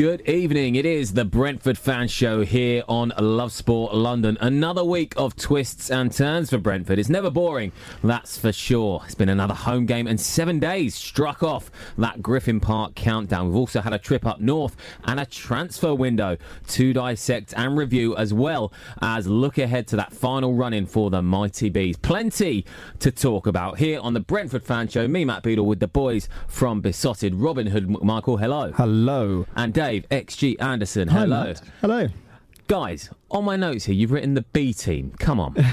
Good evening. It is the Brentford Fan Show here on Love Sport London. Another week of twists and turns for Brentford. It's never boring, that's for sure. It's been another home game and seven days struck off that Griffin Park countdown. We've also had a trip up north and a transfer window to dissect and review, as well as look ahead to that final run in for the Mighty Bees. Plenty to talk about here on the Brentford Fan Show. Me, Matt Beadle, with the boys from Beesotted, Robin Hood Michael. Hello. Hello. And Dave XG Anderson. Hello. Matt. Hello. Guys, on my notes here, you've written the B team. Come on.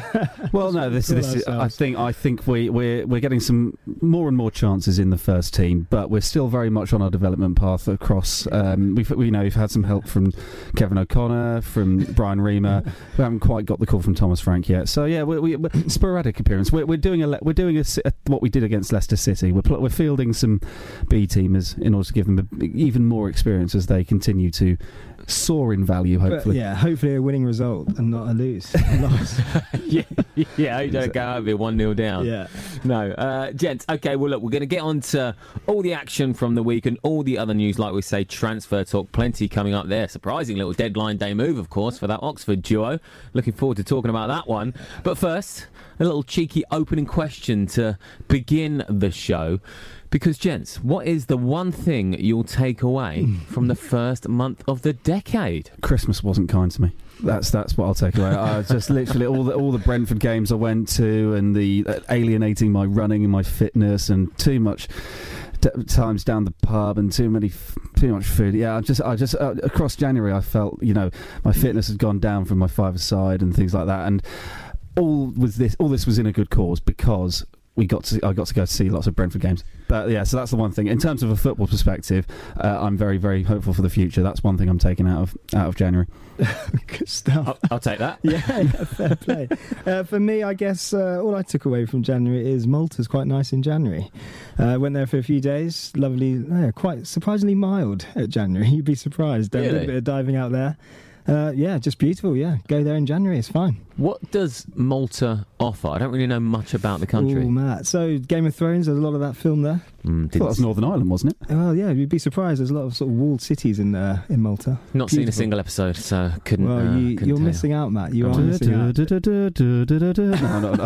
Well, no, this, this is, I think I think we we're we're getting some more and more chances in the first team, but we're still very much on our development path across. Um, we've we know we've had some help from Kevin O'Connor, from Brian Riemer. we haven't quite got the call from Thomas Frank yet. So yeah, we, we, we- sporadic appearance. We're, we're doing a we're doing a, a, what we did against Leicester City. We're pl- we're fielding some B teamers in order to give them a, even more experience as they continue to soar in value. But Hopefully, yeah, hopefully a winning result and not a lose. Yeah, yeah, you don't go out of it 1 0 down. yeah. No. Uh, gents, okay, well, look, we're going to get on to all the action from the week and all the other news, like we say, transfer talk. Plenty coming up there. Surprising little deadline day move, of course, for that Oxford duo. Looking forward to talking about that one. But first, a little cheeky opening question to begin the show. Because, gents, what is the one thing you'll take away from the first month of the decade? Christmas wasn't kind to me. That's that's what I'll take away. I just literally all the all the Brentford games I went to and the uh, alienating my running and my fitness and too much t- times down the pub and too many f- too much food. Yeah, I just I just uh, across January I felt you know my fitness had gone down from my five side and things like that and all was this all this was in a good cause because we got to I got to go see lots of Brentford games. But yeah, so that's the one thing. In terms of a football perspective, uh, I'm very very hopeful for the future. That's one thing I'm taking out of out of January. Good stuff. I'll, I'll take that. Yeah, yeah, fair play. Uh, for me, I guess uh, all I took away from January is Malta's quite nice in January. Uh, went there for a few days. Lovely, yeah, quite surprisingly mild at January. You'd be surprised. Done A Really? little bit of diving out there. Uh, yeah, just beautiful. Yeah, go there in January. It's fine. What does Malta offer? I don't really know much about the country. Ooh, Matt. So Game of Thrones. There's a lot of that film there. Mm, I thought didn't that was Northern Ireland, wasn't it? Well, yeah, you'd be surprised. There's a lot of sort of walled cities in uh, in Malta. Not seen a single episode, so couldn't. Well, uh, you, couldn't you're tell you. missing out, Matt. You are missing out. No, no, no.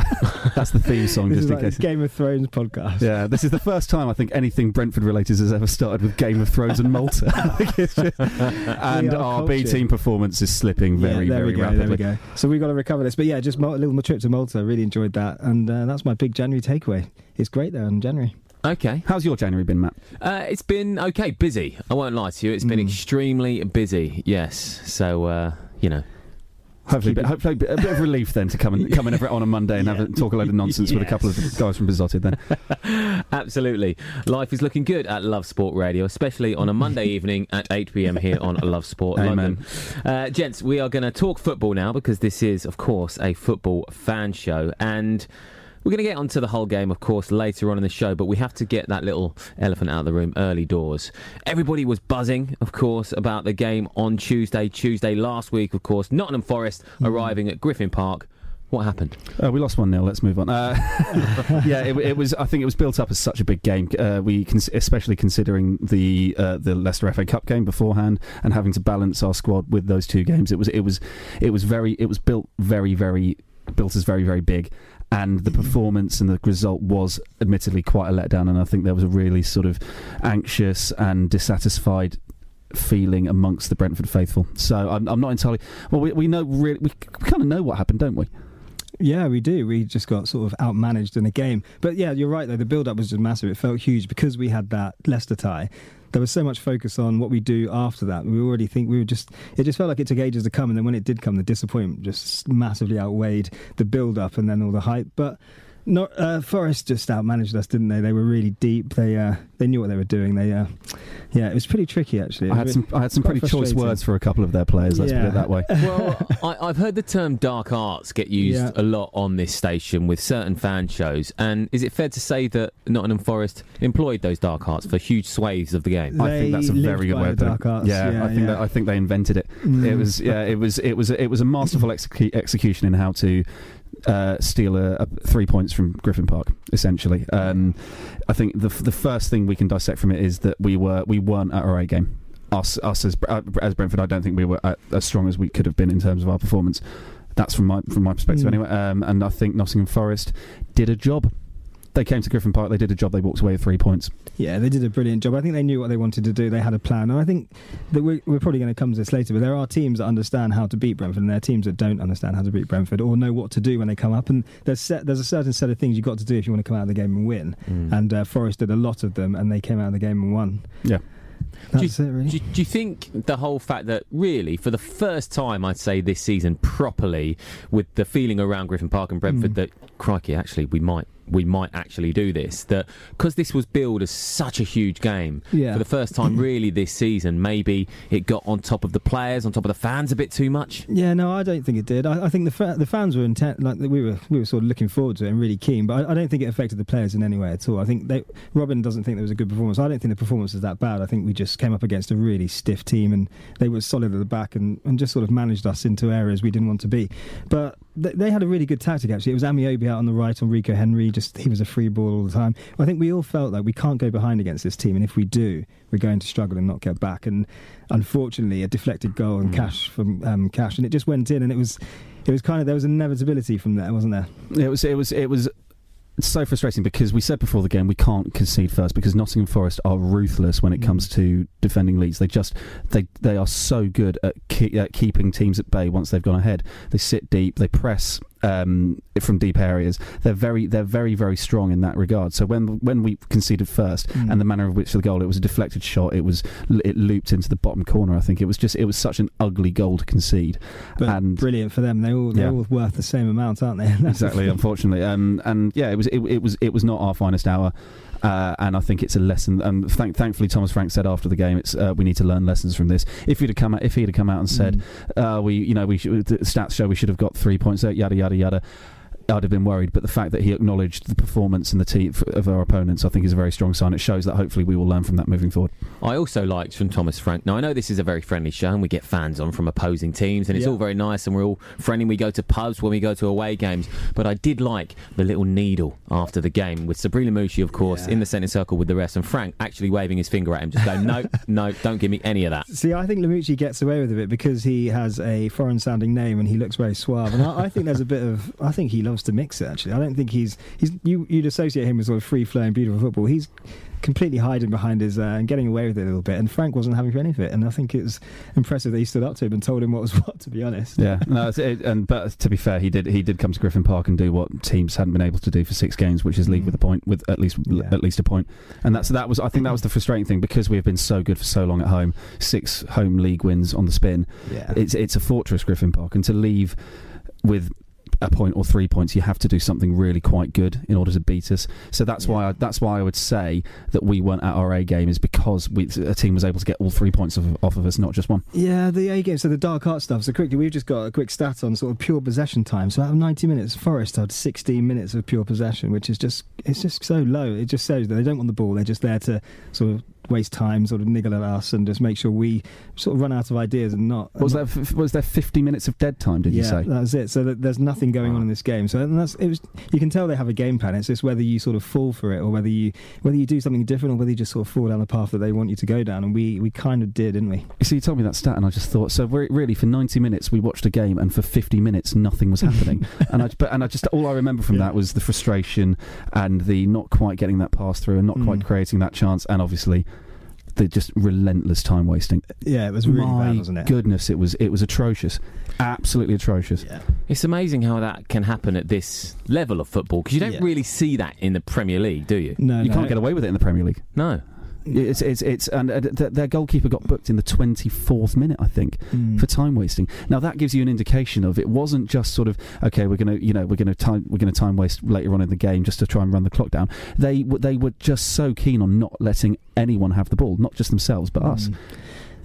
That's the theme song, This just is in like case. Game of Thrones podcast. Yeah, this is the first time I think anything Brentford related has ever started with Game of Thrones and Malta. I think it's just- and are our B team performance is slipping very, yeah, very go, rapidly. There we go. So we've got to recover this. But yeah, just a little trip to Malta. Really enjoyed that, and uh, that's my big January takeaway. It's great there in January. Okay. How's your January been, Matt? Uh, it's been okay, busy. I won't lie to you. It's been Mm. extremely busy. Yes. So uh, you know, Hopefully, bit, hopefully a bit of relief then to come and come in on a Monday and have a, talk a load of nonsense with a couple of guys from Beesotted then. absolutely, life is looking good at Love Sport Radio, especially on a Monday evening at 8 p.m. here on Love Sport. London. Uh, gents, we are going to talk football now because this is, of course, a football fan show and. We're going to get onto the whole game, of course, later on in the show, but we have to get that little elephant out of the room early doors. Everybody was buzzing, of course, about the game on Tuesday. Tuesday last week, of course, Nottingham Forest Mm. arriving at Griffin Park. What happened? Uh, we lost one 0 Let's move on. Uh, yeah, it, it was. I think it was built up as such a big game. Uh, we, cons- especially considering the uh, the Leicester FA Cup game beforehand, and having to balance our squad with those two games. It was. It was. It was very. It was built very, very built as very, very big. And the performance and the result was admittedly quite a letdown. And I think there was a really sort of anxious and dissatisfied feeling amongst the Brentford faithful. So I'm, I'm not entirely. Well, we, we know really. We, we kind of know what happened, don't we? Yeah, we do. We just got sort of outmanaged in a game. But yeah, you're right though. The build up was just massive. It felt huge because we had that Leicester tie. There was so much focus on what we do after that. We already think we were just. It just felt like it took ages to come, and then when it did come, the disappointment just massively outweighed the build up and then all the hype. But not uh, Forest just outmanaged us, didn't they? They were really deep. They uh, they knew what they were doing. They uh, yeah, it was pretty tricky actually. I had some. I had some pretty choice words for a couple of their players. Let's put it that way. Well, I, I've heard the term dark arts get used Yeah. a lot on this station with certain fan shows. And is it fair to say that Nottingham Forest employed those dark arts for huge swathes of the game? I think that's a very good by way of putting dark it. arts. Yeah, Yeah, I think yeah. that I think they invented it. It Mm. was yeah, it was it was it was a masterful execu- execution in how to uh, steal a, a three points from Griffin Park. Essentially, um, I think the the first thing we can dissect from it is that we were we weren't at our A game. Us us as uh, as Brentford, I don't think we were at, as strong as we could have been in terms of our performance. That's from my from my perspective Mm. anyway. Um, and I think Nottingham Forest did a job. They came to Griffin Park. They did a job. They walked away with three points. Yeah, they did a brilliant job. I think they knew what they wanted to do. They had a plan, and I think that we're, we're probably going to come to this later. But there are teams that understand how to beat Brentford, and there are teams that don't understand how to beat Brentford or know what to do when they come up. And there's set, there's a certain set of things you've got to do if you want to come out of the game and win. Mm. And uh, Forest did a lot of them, and they came out of the game and won. Yeah. That's it, really. Do, do you think the whole fact that really, for the first time, I'd say this season properly, with the feeling around Griffin Park and Brentford Mm. that crikey, actually, we might we might actually do this. That because this was billed as such a huge game Yeah. for the first time, really this season, maybe it got on top of the players, on top of the fans a bit too much. Yeah, no, I don't think it did. I, I think the fa- the fans were intent, like we were we were sort of looking forward to it and really keen. But I, I don't think it affected the players in any way at all. I think they, Robin doesn't think there was a good performance. I don't think the performance was that bad. I think we just came up against a really stiff team and they were solid at the back and, and just sort of managed us into areas we didn't want to be. But they, they had a really good tactic actually. It was Ameobi out on the right on Rico Henry. Just he was a free ball all the time. I think we all felt like we can't go behind against this team, and if we do, we're going to struggle and not get back. And unfortunately, a deflected goal and cash from um, cash, and it just went in, and it was. It was kind of there was inevitability from there, wasn't there? It was it was it was so frustrating because we said before the game we can't concede first because Nottingham Forest are ruthless when it Mm. comes to defending leads. They just they they are so good at, ke- at keeping teams at bay once they've gone ahead. They sit deep, they press um, from deep areas. They're very they're very very strong in that regard. So when when we conceded first Mm. and the manner of which the goal it was a deflected shot. It was it looped into the bottom corner. I think it was just it was such an ugly goal to concede. But and brilliant for them. They all they're Yeah. all worth the same amount, aren't they? Exactly unfortunately um, and yeah it was it, it was it was not our finest hour uh, and I think it's a lesson. And thank, thankfully, Thomas Frank said after the game, "It's uh, we need to learn lessons from this." If he'd have come out, if he'd have come out and said, Mm. uh, "We, you know, we should, the stats show we should have got three points," uh, yada yada yada. I'd have been worried, but the fact that he acknowledged the performance and the team of our opponents, I think, is a very strong sign. It shows that hopefully we will learn from that moving forward. I also liked from Thomas Frank. Now I know this is a very friendly show, and we get fans on from opposing teams, and it's Yeah. all very nice, and we're all friendly. We go to pubs when we go to away games, but I did like the little needle after the game with Sabri Lamouchi, of course, Yeah. in the centre circle with the rest, and Frank actually waving his finger at him, just going, "No, no, don't give me any of that." See, I think Lamouchi gets away with it because he has a foreign-sounding name and he looks very suave. And I, I think there's a bit of. I think he loves to mix it. Actually, I don't think he's. He's. You, you'd associate him with sort of free-flowing, beautiful football. He's completely hiding behind his uh, and getting away with it a little bit. And Frank wasn't having any of it. And I think it was impressive that he stood up to him and told him what was what. To be honest. Yeah, no, it's- it, and but to be fair, he did he did come to Griffin Park and do what teams hadn't been able to do for six games, which is lead Mm. with a point, with at least Yeah. at least a point. point, and that's that was I think that was the frustrating thing because we have been so good for so long at home, six home league wins on the spin. Yeah. It's it's a fortress, Griffin Park, and to leave with a point or three points, you have to do something really quite good in order to beat us. So that's why I, that's why I would say that we weren't at our A game is because because we, a team was able to get all three points off, off of us, not just one. Yeah, the A game, so the dark art stuff. So quickly, we've just got a quick stat on sort of pure possession time. So out of 90 minutes, Forest had 16 minutes of pure possession, which is just it's just so low. It just shows that they don't want the ball. They're just there to sort of waste time, sort of niggle at us, and just make sure we sort of run out of ideas and not. Was there was there 50 minutes of dead time? Did yeah, you say? Yeah, that's it. So that there's nothing going on in this game. So and that's it was. You can tell they have a game plan. It's just whether you sort of fall for it or whether you whether you do something different or whether you just sort of fall down the path that they want you to go down. And we we kind of did, didn't we? So you told me that stat, and I just thought. So really, for 90 minutes, we watched a game, and for 50 minutes, nothing was happening. and I, but and I just all I remember from Yeah. that was the frustration and the not quite getting that pass through, and not quite Mm. creating that chance, and obviously the just relentless time wasting. Yeah, it was really My bad, wasn't it? goodness, it was it was atrocious, absolutely atrocious. Yeah. It's amazing how that can happen at this level of football because you don't Yeah. really see that in the Premier League, do you? No, You no. can't get away with it in the Premier League. No. It's it's it's and uh, th- their goalkeeper got booked in the 24th minute, I think. Mm. for time wasting. Now that gives you an indication of it wasn't just sort of okay, we're gonna you know we're gonna time we're gonna time waste later on in the game just to try and run the clock down. They w- they were just so keen on not letting anyone have the ball, not just themselves but us.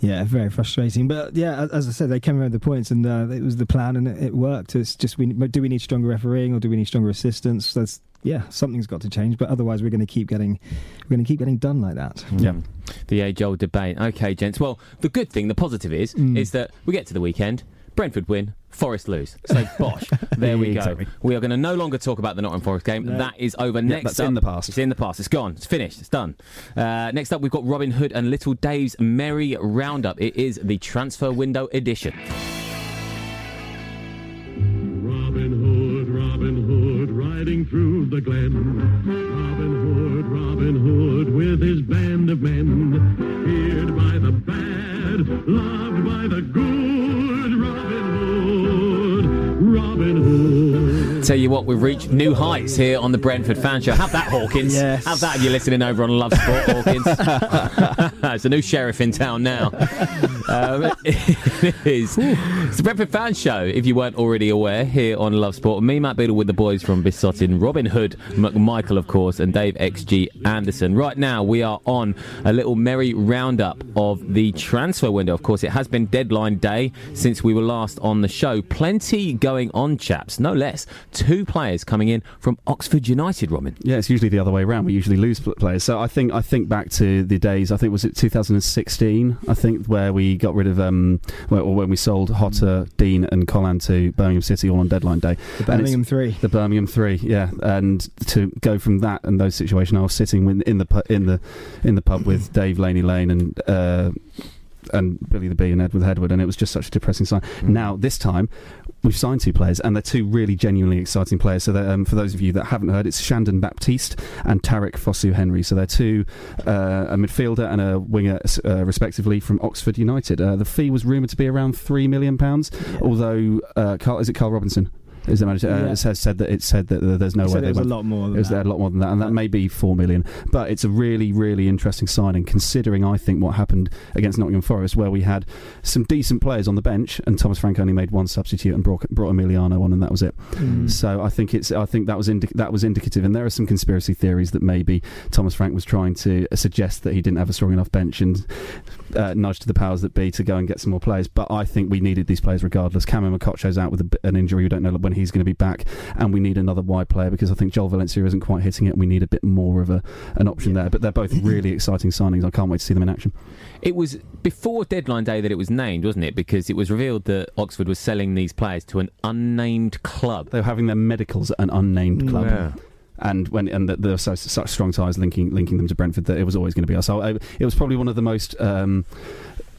Yeah, very frustrating. But yeah, as I said, they came around the points, and uh, it was the plan, and it, it worked. It's just we do we need stronger refereeing or do we need stronger assistance? That's yeah, something's got to change. But otherwise, we're going to keep getting we're going to keep getting done like that. Yeah. Mm. The age old debate. Okay, gents. Well, the good thing, the positive is, Mm. is that we get to the weekend, Brentford win, Forest lose. So, bosh. There we go. Exactly. We are going to no longer talk about the Nottingham Forest game. No. That is over. Next that's up, in the past. It's in the past. It's gone. It's finished. It's done. Uh, next up, we've got Robin Hood and Little Dave's Merry Roundup. It is the transfer window edition. Robin Hood, Robin Hood, riding through the glen. Robin Hood, Robin Hood, with his band of men. Feared by the bad, loved by the good. Tell you what, we've reached new heights here on the Brentford Fan Show. Have that, Hawkins. Yes. Have that if you're listening over on Love Sport, Hawkins. it's a new sheriff in town now. Um, it is. It's the Brentford Fan Show, if you weren't already aware, here on Love Sport. Me, Matt Beadle, with the boys from Beesotted, Robin Hood, McMichael, of course, and Dave XG Anderson. Right now, we are on a little merry roundup of the transfer window. Of course, it has been deadline day since we were last on the show. Plenty going on, chaps. No less. Two players coming in from Oxford United, Robin. Yeah, it's usually the other way around. We usually lose players. So I think I think back to the days. I think was it 2016. I think where we got rid of um, or when we sold Jota, Dean, and Colin to Birmingham City all on deadline day. The Birmingham three. The Birmingham three, yeah, and to go from that and those situations, I was sitting with, in the pu- in the in the pub with Dave Laney Lane and uh, and Billy the Bee and Edward Hedward, and it was just such a depressing sign. Now this time. We've signed two players, and they're two really genuinely exciting players. So, um, for those of you that haven't heard, it's Shandon Baptiste and Tariqe Fosu Henry. So, they're two, uh, a midfielder and a winger, uh, respectively, from Oxford United. Uh, the fee was rumoured to be around three million pounds, although uh, Karl, is it Karl Robinson? Is the manager? Uh, Yeah. it has said that it said that there's no He way they was a lot more. Than it was that. a lot more than that, and that may be four million. But it's a really, really interesting signing, considering I think what happened against Nottingham Forest, where we had some decent players on the bench, and Thomas Frank only made one substitute and brought, brought Emiliano on, and that was it. Mm. So I think it's, I think that was indi- that was indicative, and there are some conspiracy theories that maybe Thomas Frank was trying to suggest that he didn't have a strong enough bench and uh, nudge to the powers that be to go and get some more players. But I think we needed these players regardless. Kamohelo Mokotjo's out with a, an injury; we don't know when he's going to be back, and we need another wide player because I think Joel Valencia isn't quite hitting it. and We need a bit more of a an option there. But they're both really exciting signings. I can't wait to see them in action. It was before deadline day that it was named, wasn't it? Because it was revealed that Oxford was selling these players to an unnamed club. They were having their medicals at an unnamed club. Yeah. and when and that there were so, such strong ties linking linking them to Brentford that it was always going to be us. So I, it was probably one of the most um,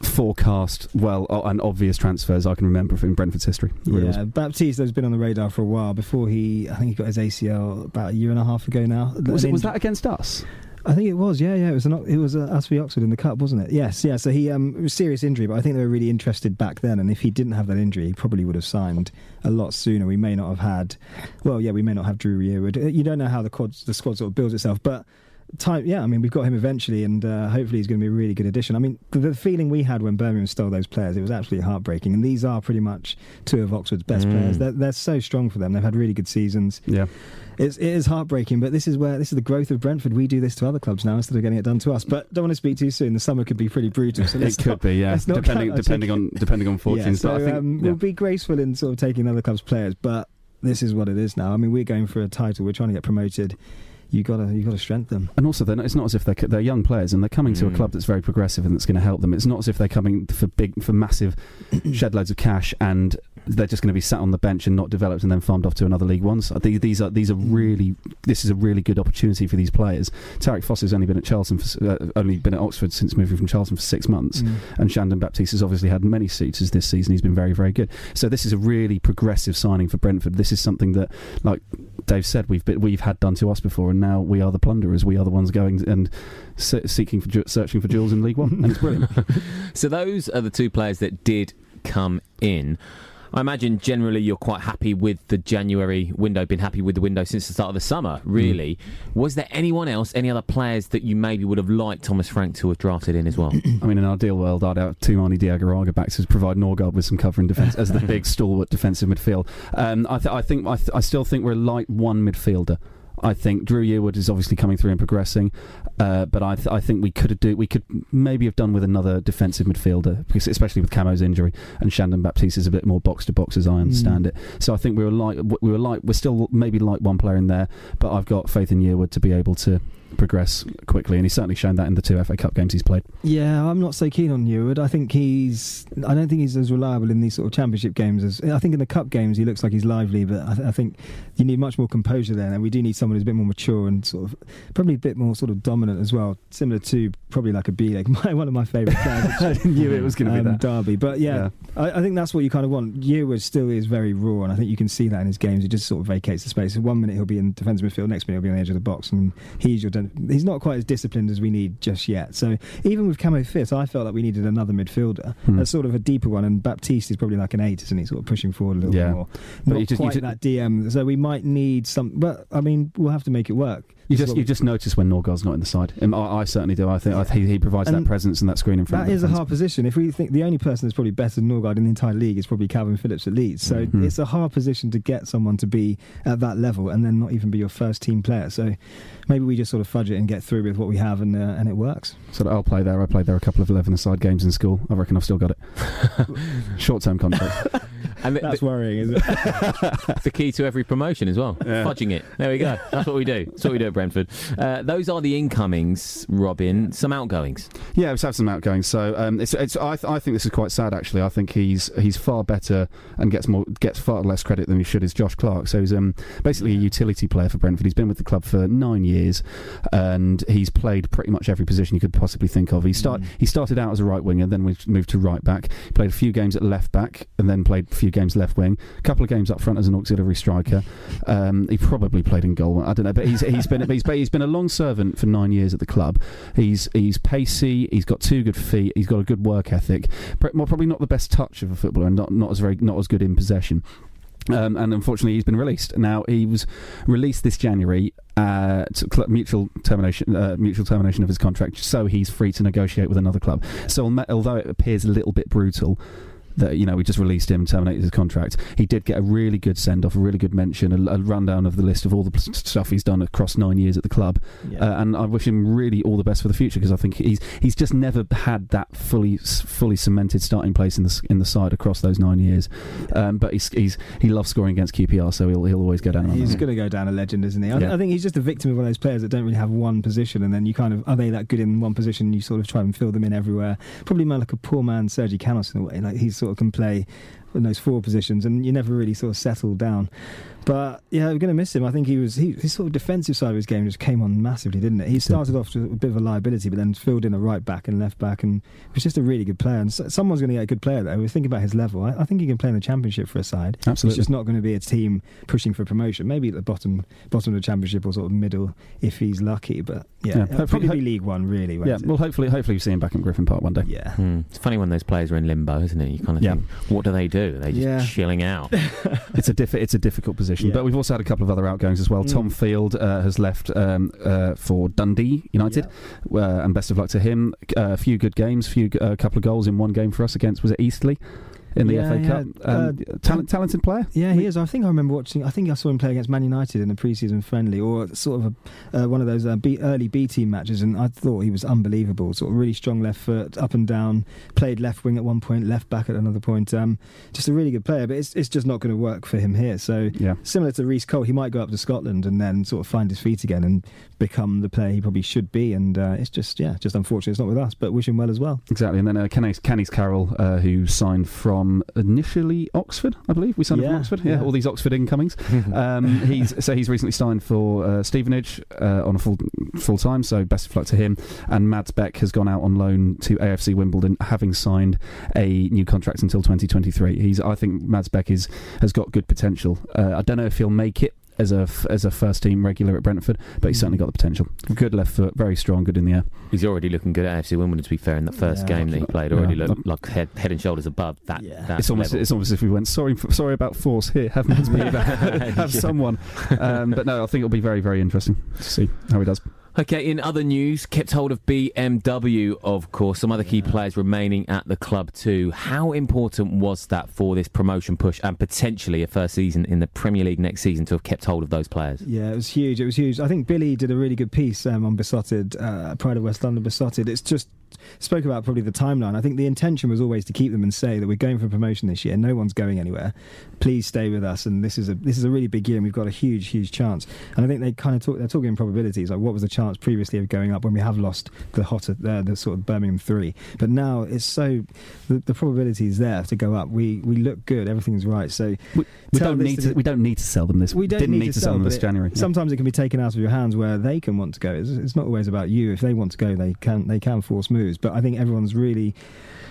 forecast, well, o- and obvious transfers I can remember in Brentford's history. Really Yeah, Baptiste has been on the radar for a while. Before he, I think he got his ACL about a year and a half ago now. was. Was, it, was that against us? I think it was. Yeah, yeah. It was an, it was uh, us v Oxford in the cup, wasn't it? Yes, yeah. So he um, it was serious injury, but I think they were really interested back then. And if he didn't have that injury, he probably would have signed a lot sooner. We may not have had. Well, yeah, we may not have Dru Yearwood. Uh, You don't know how the quad, the squad sort of builds itself, but. Time, yeah, I mean, we've got him eventually, and uh, hopefully he's going to be a really good addition. I mean, the, the feeling we had when Birmingham stole those players, it was absolutely heartbreaking. And these are pretty much two of Oxford's best Mm. players. They're, they're so strong for them. They've had really good seasons. Yeah. It's, it is heartbreaking, but this is where this is the growth of Brentford. We do this to other clubs now instead of getting it done to us. But don't want to speak too soon. The summer could be pretty brutal. So It could not- be, yeah, depending depending on depending on fortunes. yeah, but I so, think um, yeah. we'll be graceful in sort of taking other clubs' players, but this is what it is now. I mean, we're going for a title. We're trying to get promoted. You gotta, you gotta strengthen them. And also, they're not, it's not as if they're, they're young players and they're coming to a Mm. club that's very progressive and that's going to help them. It's not as if they're coming for big, for massive shed loads of cash and they're just going to be sat on the bench and not developed and then farmed off to another League One. So these, these are these are really this is a really good opportunity for these players. Tariqe has only been at Charlton, for, uh, only been at Oxford since moving from Charlton for six months, Mm. and Shandon Baptiste has obviously had many suitors this season. He's been very very good. So this is a really progressive signing for Brentford. This is something that, like Dave said, we've been, we've had done to us before, and now we are the plunderers. We are the ones going and seeking for searching for jewels in League One, and it's brilliant. So those are the two players that did come in. I imagine generally you're quite happy with the January window, been happy with the window since the start of the summer, really. Was there anyone else, any other players that you maybe would have liked Thomas Frank to have drafted in as well? I mean, in our ideal world, I'd have Toumani Diagouraga back to provide Norgaard with some cover in defence as the big stalwart defensive midfield. Um, I, th- I think I, th- I still think we're light one midfielder. I think Dru Yearwood is obviously coming through and progressing, uh, but I, th- I think we could do we could maybe have done with another defensive midfielder, because especially with Camo's injury and Shandon Baptiste is a bit more box to box as I understand it. So I think we were like we were like we're still maybe like one player in there, but I've got faith in Yearwood to be able to progress quickly, and he's certainly shown that in the two FA Cup games he's played. Yeah, I'm not so keen on Yearwood. I think he's. I don't think he's as reliable in these sort of championship games as. I think in the cup games he looks like he's lively, but I, th- I think you need much more composure there, and we do need someone who's a bit more mature and sort of probably a bit more sort of dominant as well, similar to probably like a B leg, my one of my favourite players. I knew it was going to um, be that. Derby. But yeah, I, I think that's what you kind of want. Yearwood still is very raw, and I think you can see that in his games. He just sort of vacates the space. One minute he'll be in defensive midfield, next minute he'll be on the edge of the box, and he's your. He's not quite as disciplined as we need just yet. So even with Camo fit, I felt like we needed another midfielder, Hmm. a sort of a deeper one. And Baptiste is probably like an eight, isn't he? Sort of pushing forward a little Yeah. bit more. But Not you just- you quite that DM. So we might need some. But I mean, we'll have to make it work. You just you just notice when Norgaard's not in the side. Um, I, I certainly do. I think I he, he provides And that presence and that screen in front. That is a hard position. If we think the only person that's probably better than Norgaard in the entire league is probably Kalvin Phillips at Leeds, so Mhm. it's a hard position to get someone to be at that level and then not even be your first team player. So maybe we just sort of fudge it and get through with what we have, and uh, and it works. So I'll play there. I played there a couple of eleven-a-side games in school. I reckon I've still got it. Short-term contract. And the, That's the, worrying, isn't it? the key to every promotion as well. Yeah. Fudging it. There we go. That's what we do. That's what we do at Brentford. Uh, those are the incomings, Robin. Some outgoings. Yeah, let's have some outgoings. So um, it's, it's, I, th- I think this is quite sad. Actually, I think he's he's far better and gets more gets far less credit than he should. Is Josh Clarke? So he's um, basically a utility player for Brentford. He's been with the club for nine years, and he's played pretty much every position you could possibly think of. He start he started out as a right winger, then we moved to right back. He played a few games at left back, and then played a few games left wing. A couple of games up front as an auxiliary striker. Um, he probably played in goal. I don't know, but he's he's been he's, he's been a long servant for nine years at the club. He's he's pacey. He's got two good feet. He's got a good work ethic. Well, Probably not the best touch of a footballer, and not not as very not as good in possession. Um, and unfortunately, he's been released. Now he was released this January. Uh, mutual termination, uh, mutual termination of his contract, so he's free to negotiate with another club. So, although it appears a little bit brutal, that you know we just released him, terminated his contract. He did get a really good send off, a really good mention, a, a rundown of the list of all the stuff he's done across nine years at the club. Yeah. Uh, and I wish him really all the best for the future because I think he's he's just never had that fully fully cemented starting place in the in the side across those nine years. Um, but he's, he's he loves scoring against QPR, so he'll he'll always go down. He's going to go down a legend, isn't he? I, Yeah. I think he's just a victim of one of those players that don't really have one position, and then you kind of are they that good in one position? You sort of try and fill them in everywhere. Probably more like a poor man, Sergi Canos in a way. Like he sort of can play in those four positions, and you never really sort of settle down. But yeah, we're going to miss him. I think he was he, his sort of defensive side of his game just came on massively, didn't it? He started off with a bit of a liability, but then filled in a right back and left back, and it was just a really good player. And so, someone's going to get a good player though. We're thinking about his level. I, I think he can play in the championship for a side. Absolutely. It's just not going to be a team pushing for promotion. Maybe at the bottom bottom of the championship or sort of middle if he's lucky. But yeah, Yeah, probably be League One really. won't yeah, it? well, hopefully, hopefully, we see him back in Griffin Park one day. yeah. Hmm. It's funny when those players are in limbo, isn't it? You kind of Yeah. think, what do they do? do? They're just Yeah. chilling out. it's a diff- it's a difficult position. Yeah. But we've also had a couple of other outgoings as well. Mm. Tom Field uh, has left um, uh, for Dundee United, uh, and best of luck to him. Uh, a few good games, few a couple of goals in one game for us against was it Eastleigh in the Yeah, FA yeah, Cup. Um, uh, talent, talented player. Yeah, he is. I think I remember watching. I think I saw him play against Man United in a pre-season friendly, or sort of a, uh, one of those uh, B, early B team matches, and I thought he was unbelievable. Sort of really strong left foot, up and down. Played left wing at one point, left back at another point. Um, just a really good player, but it's it's just not going to work for him here. So Yeah. similar to Reece Cole, he might go up to Scotland and then sort of find his feet again and become the player he probably should be. And uh, it's just yeah, just unfortunate it's not with us, but wish him well as well. Exactly, and then uh, Canice, Carroll, uh, who signed from initially Oxford, I believe. We signed him from Oxford. Yeah, yeah. all these Oxford incomings. um, he's so he's recently signed for uh, Stevenage uh, on a full full time. So best of luck to him. And Mads Bech has gone out on loan to AFC Wimbledon, having signed a new contract until 2023. He's I think Mads Bech is has got good potential. Uh, I don't know if he'll make it. As a, f- as a first team regular at Brentford, but he's certainly got the potential. Good left foot, very strong, good in the air. He's already looking good at AFC Wimbledon. To be fair, in the first Yeah. game that he played, Yeah. already looked like head, head and shoulders above that. Yeah. that it's almost level. it's almost as if we went sorry sorry about force here have Mads have someone um, but no I think it'll be very very interesting to see how he does Okay, in other news, kept hold of BMW, of course. Some other key players remaining at the club too. How important was that for this promotion push and potentially a first season in the Premier League next season to have kept hold of those players? Yeah, it was huge. It was huge. I think Billy did a really good piece um, on Beesotted, uh, Pride of West London Beesotted. It's just spoke about probably the timeline. I think the intention was always to keep them and say that we're going for promotion this year. No one's going anywhere. Please stay with us. And this is a this is a really big year, and we've got a huge, huge chance. And I think they kind of talk. They're talking probabilities. Like what was the chance previously of going up when we have lost the Jota, uh, the sort of Birmingham three. But now it's so the, the probability is there to go up. We we look good. Everything's right. So we, we don't need to to we don't need to sell them this we don't didn't need, need to sell them this January Yeah. Sometimes it can be taken out of your hands where they can want to go. It's, it's not always about you. If they want to go, they can they can force moves. But I think everyone's really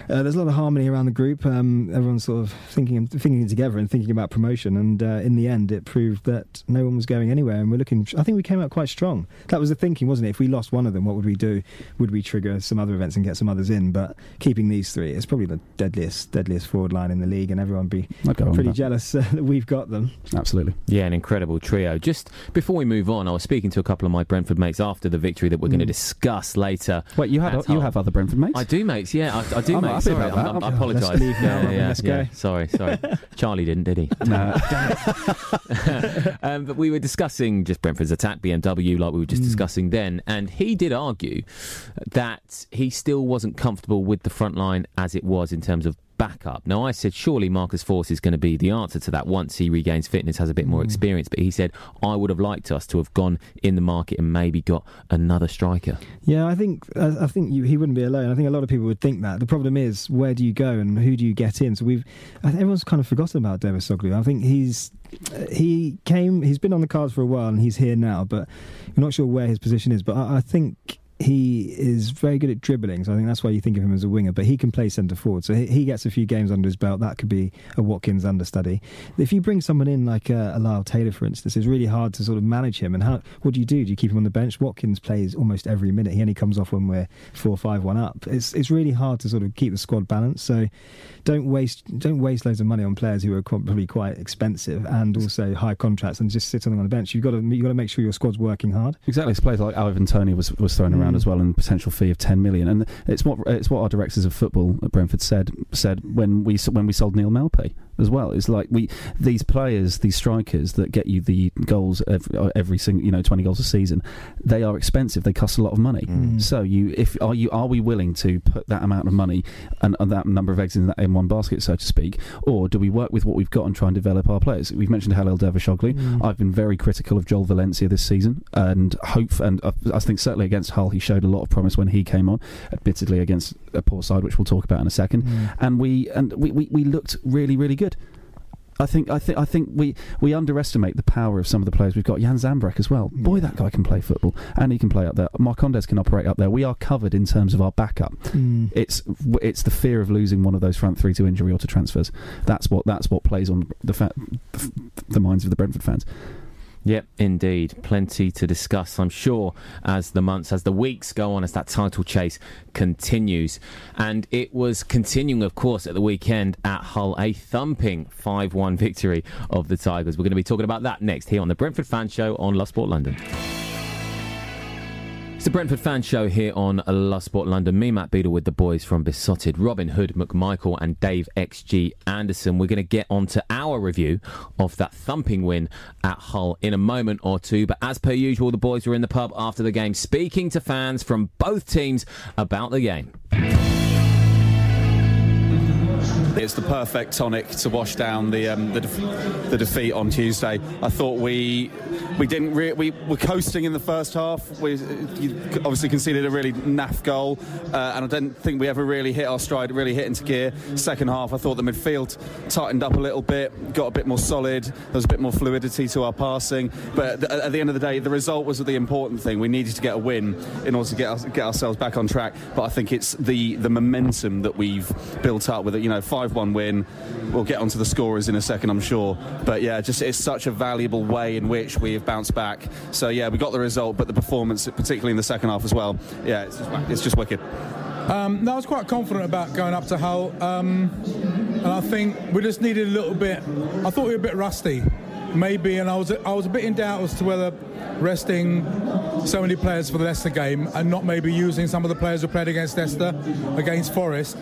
uh, there's a lot of harmony around the group. Um, everyone's sort of thinking thinking together and thinking about promotion. And uh, in the end, it proved that no one was going anywhere. And we're looking. I think we came out quite strong. That was the thinking, wasn't it? If we lost one of them, what would we do? Would we trigger some other events and get some others in? But keeping these three, it's probably the deadliest deadliest forward line in the league, and everyone be I'd go on with pretty that. jealous uh, that we've got them. absolutely Yeah, an incredible trio. Just before we move on, I was speaking to a couple of my Brentford mates after the victory that we're going to Mm. discuss later. wait you had That's you have other Brentford mates I do, mates. Yeah, I, I do, I'm mate. happy Sorry, about that. I'm- I apologise. Let's leave yeah, yeah, let's yeah. go. Sorry, sorry. Charlie didn't, did he? no. um, but we were discussing just Brentford's attack, BMW, like we were just discussing then, and he did argue that he still wasn't comfortable with the front line as it was in terms of backup. Now, I said surely Marcus Forss is going to be the answer to that once he regains fitness, has a bit more hmm. experience. But he said I would have liked us to have gone in the market and maybe got another striker. Yeah, I think I, I think you, he wouldn't be alone. I think a lot of people would think that. The problem is, where do you go and who do you get in? So we've, everyone's kind of forgotten about Dervishoglu. I think he's he came, he's been on the cards for a while and he's here now, but I'm not sure where his position is. But I, I think he is very good at dribbling, so I think that's why you think of him as a winger. But he can play centre forward, so he, gets a few games under his belt. That could be a Watkins understudy. If you bring someone in like uh, a Lyle Taylor, for instance, it's really hard to sort of manage him. And how? What do you do? Do you keep him on the bench? Watkins plays almost every minute. He only comes off when we're four, five, one up. It's it's really hard to sort of keep the squad balanced. So don't waste don't waste loads of money on players who are probably quite expensive and also high contracts and just sit on them on the bench. You've got to you got to make sure your squad's working hard. Exactly, it's players like Ivan Toney was was thrown around Mm. as well, and potential fee of ten million. And it's what it's what our directors of football at Brentford said said when we when we sold Neal Maupay as well. It's like we these players, these strikers that get you the goals every, uh, every single you know twenty goals a season, they are expensive. They cost a lot of money. Mm. So you if are you are we willing to put that amount of money and, and that number of eggs in that in one basket, so to speak, or do we work with what we've got and try and develop our players? We've mentioned Halil Dervishoglu. Mm. I've been very critical of Joel Valencia this season, and hope and uh, I think certainly against Hull he showed a lot of promise when he came on. Admittedly against a poor side, which we'll talk about in a second, Mm. and we and we, we, we looked really really good. I think I think I think we, we underestimate the power of some of the players we've got. Jan Zamburek as well. Boy, that guy can play football, and he can play up there. Marcondes can operate up there. We are covered in terms of our backup. Mm. It's it's the fear of losing one of those front three to injury or to transfers. That's what that's what plays on the fa- the minds of the Brentford fans. Yep, indeed. Plenty to discuss, I'm sure, as the months, as the weeks go on, as that title chase continues. And it was continuing, of course, at the weekend at Hull, a thumping 5 1 victory of the Tigers. We're going to be talking about that next here on the Brentford Fan Show on Love Sport London. It's the Brentford Fan Show here on Love Sport London. Me, Matt Beadle, with the boys from Beesotted, Robin Hood, McMichael, and Dave XG Anderson. We're going to get on to our review of that thumping win at Hull in a moment or two. But as per usual, the boys were in the pub after the game speaking to fans from both teams about the game. It's the perfect tonic to wash down the um, the, def- the, defeat on Tuesday. I thought we we didn't re- we were coasting in the first half. We obviously conceded a really naff goal, uh, and I don't think we ever really hit our stride, really hit into gear. Second half, I thought the midfield tightened up a little bit, got a bit more solid. There was a bit more fluidity to our passing. But th- at the end of the day, the result was the important thing. We needed to get a win in order to get our- get ourselves back on track. But I think it's the the momentum that we've built up with it. You know, five 5 1 win. We'll get onto the scorers in a second, I'm sure. But yeah, just it's such a valuable way in which we have bounced back. So yeah, we got the result, but the performance, particularly in the second half as well, yeah, it's just, it's just wicked. Um, no, I was quite confident about going up to Hull, um, and I think we just needed a little bit. I thought we were a bit rusty, maybe, and I was I was a bit in doubt as to whether resting so many players for the Leicester game and not maybe using some of the players who played against Leicester, against Forest.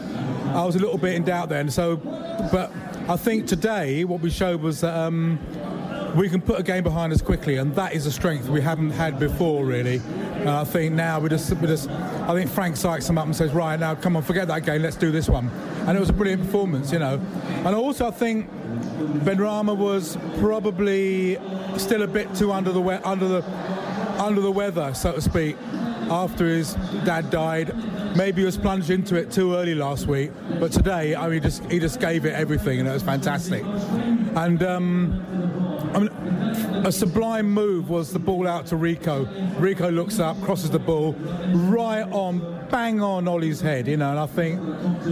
I was a little bit in doubt then. So, but I think today what we showed was that. Um, we can put a game behind us quickly, and that is a strength we haven't had before, really. And I think now we just, we just, I think Frank Sykes him up and says, right now, come on, forget that game, let's do this one. And it was a brilliant performance, you know. And also, I think Benrahma was probably still a bit too under the we- under the under the weather, so to speak, after his dad died. Maybe he was plunged into it too early last week, but today, I mean, he just he just gave it everything, and it was fantastic. And um, I mean, a sublime move was the ball out to Rico. Rico looks up, crosses the ball, right on, bang on Ollie's head, you know. And I think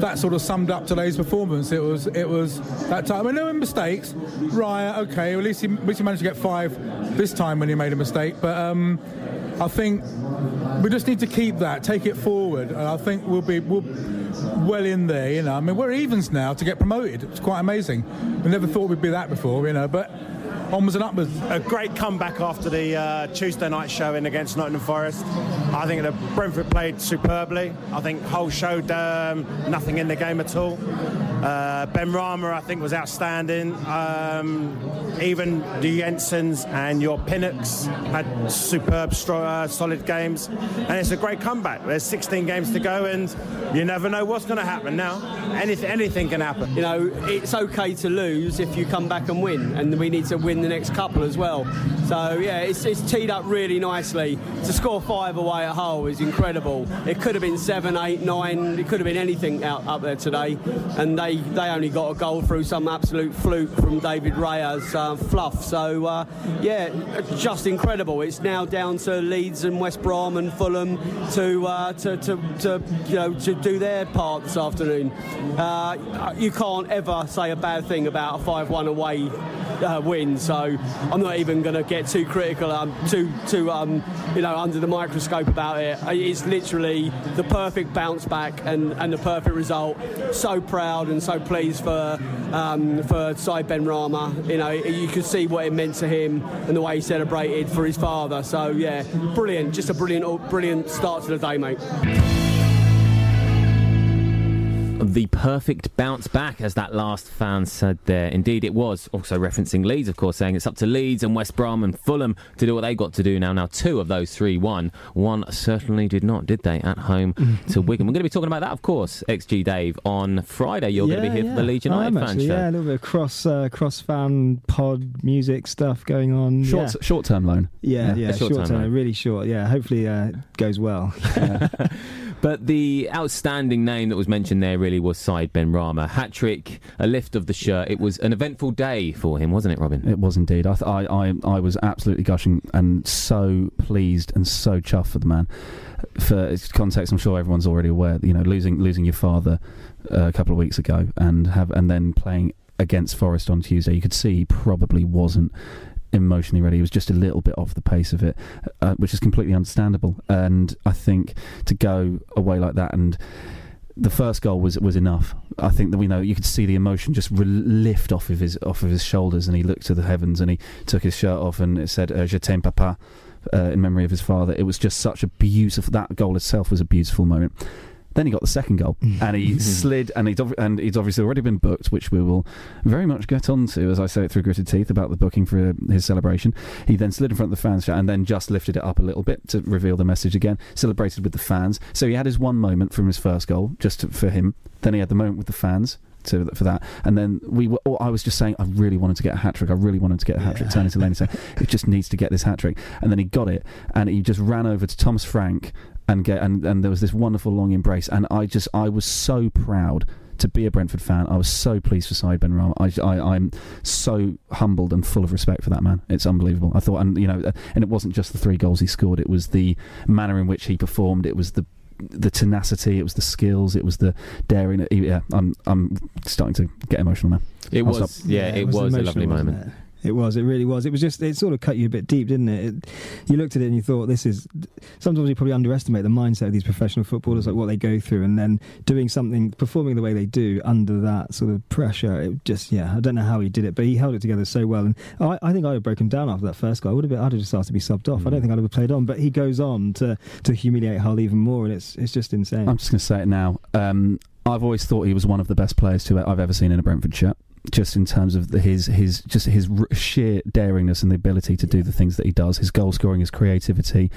that sort of summed up today's performance. It was, it was that time. I mean, there were mistakes. Right, okay. At least he, at least he managed to get five this time when he made a mistake. But um, I think we just need to keep that, take it forward, and I think we'll be we'll, well in there. You know, I mean, we're evens now to get promoted. It's quite amazing. We never thought we'd be that before, you know, but onwards and upwards. A great comeback after the uh, Tuesday night showing against Nottingham Forest. I think the Brentford played superbly. I think Hull showed um, nothing in the game at all. Uh, Benrahma, I think, was outstanding. Um, even the Janssons and your Pinnocks had superb, uh, solid games. And it's a great comeback. There's 16 games to go, and you never know what's going to happen now. Anything, anything can happen. You know, it's okay to lose if you come back and win, and we need to win the next couple as well. So yeah, it's, it's teed up really nicely. To score five away at Hull is incredible. It could have been seven, eight, nine. It could have been anything out up there today, and they they only got a goal through some absolute fluke from David Raya's uh, fluff. So uh, yeah, just incredible. It's now down to Leeds and West Brom and Fulham to uh, to, to, to you know to do their part this afternoon. Uh, you can't ever say a bad thing about a five-one away uh, win. So I'm not even going to get too critical, um, too too um, you know under the microscope about it. It's literally the perfect bounce back and, and the perfect result. So proud and so pleased for um, for Said Benrahma. You know you could see what it meant to him and the way he celebrated for his father. So yeah, brilliant. Just a brilliant brilliant start to the day, mate the perfect bounce back, as that last fan said there. Indeed, it was. Also referencing Leeds, of course, saying it's up to Leeds and West Brom and Fulham to do what they got to do now. Now, two of those three won. One certainly did not, did they, at home to Wigan? We're going to be talking about that, of course, XG Dave. On Friday, you're yeah, going to be here yeah. for the Leeds United I am fan actually, show. Yeah, a little bit of cross uh, cross fan pod music stuff going on. Short yeah. short term loan. Yeah, Yeah. yeah, short short, term term, really short. Yeah, hopefully uh, it goes well. But the outstanding name that was mentioned there really was Said Benrahma. Hat trick, a lift of the shirt. It was an eventful day for him, wasn't it, Robin? It was indeed. I, th- I, I, I was absolutely gushing and so pleased and so chuffed for the man. For context, I'm sure everyone's already aware. You know, losing losing your father uh, a couple of weeks ago and have and then playing against Forest on Tuesday, you could see he probably wasn't emotionally ready. He was just a little bit off the pace of it, uh, which is completely understandable. And I think to go away like that and the first goal was was enough. I think that we know you could see the emotion just re- lift off of his off of his shoulders, and he looked to the heavens and he took his shirt off and it said uh, "Je t'aime, papa." Uh, in memory of his father, it was just such a beautiful. That goal itself was a beautiful moment. Then he got the second goal, and he slid, and he'd, ob- and he's obviously already been booked, which we will very much get onto as I say it through gritted teeth about the booking for uh, his celebration. He then slid in front of the fans, and then just lifted it up a little bit to reveal the message again. Celebrated with the fans, so he had his one moment from his first goal, just to, for him. Then he had the moment with the fans. To, for that, and then we were. I was just saying, I really wanted to get a hat trick. I really wanted to get a hat trick. Turning to Laney saying, "It just needs to get this hat trick." And then he got it, and he just ran over to Thomas Frank and get and, and there was this wonderful long embrace and I just I was so proud to be a Brentford fan. I was so pleased for Said Benrahma. I, I, I'm so humbled and full of respect for that man. It's unbelievable. I thought, and you know, uh, and it wasn't just the three goals he scored. It was the manner in which he performed. It was the the tenacity. It was the skills. It was the daring. Yeah, I'm I'm starting to get emotional now. It I'll was, stop. yeah, it, was, a lovely wasn't moment. It? Was. It really was. It was just. It sort of cut you a bit deep, didn't it? it? You looked at it and you thought, "This is." Sometimes you probably underestimate the mindset of these professional footballers, like what they go through, and then doing something, performing the way they do under that sort of pressure. It just, yeah, I don't know how he did it, but he held it together so well. And I, I think I'd have broken down after that first goal. I would have been. I'd have just asked to be subbed off. I don't think I'd have played on. But he goes on to to humiliate Hull even more, and it's it's just insane. I'm just going to say it now. Um, I've always thought he was one of the best players to I've ever seen in a Brentford shirt. Just in terms of his his just his sheer daringness and the ability to do the things that he does, his goal scoring, his creativity,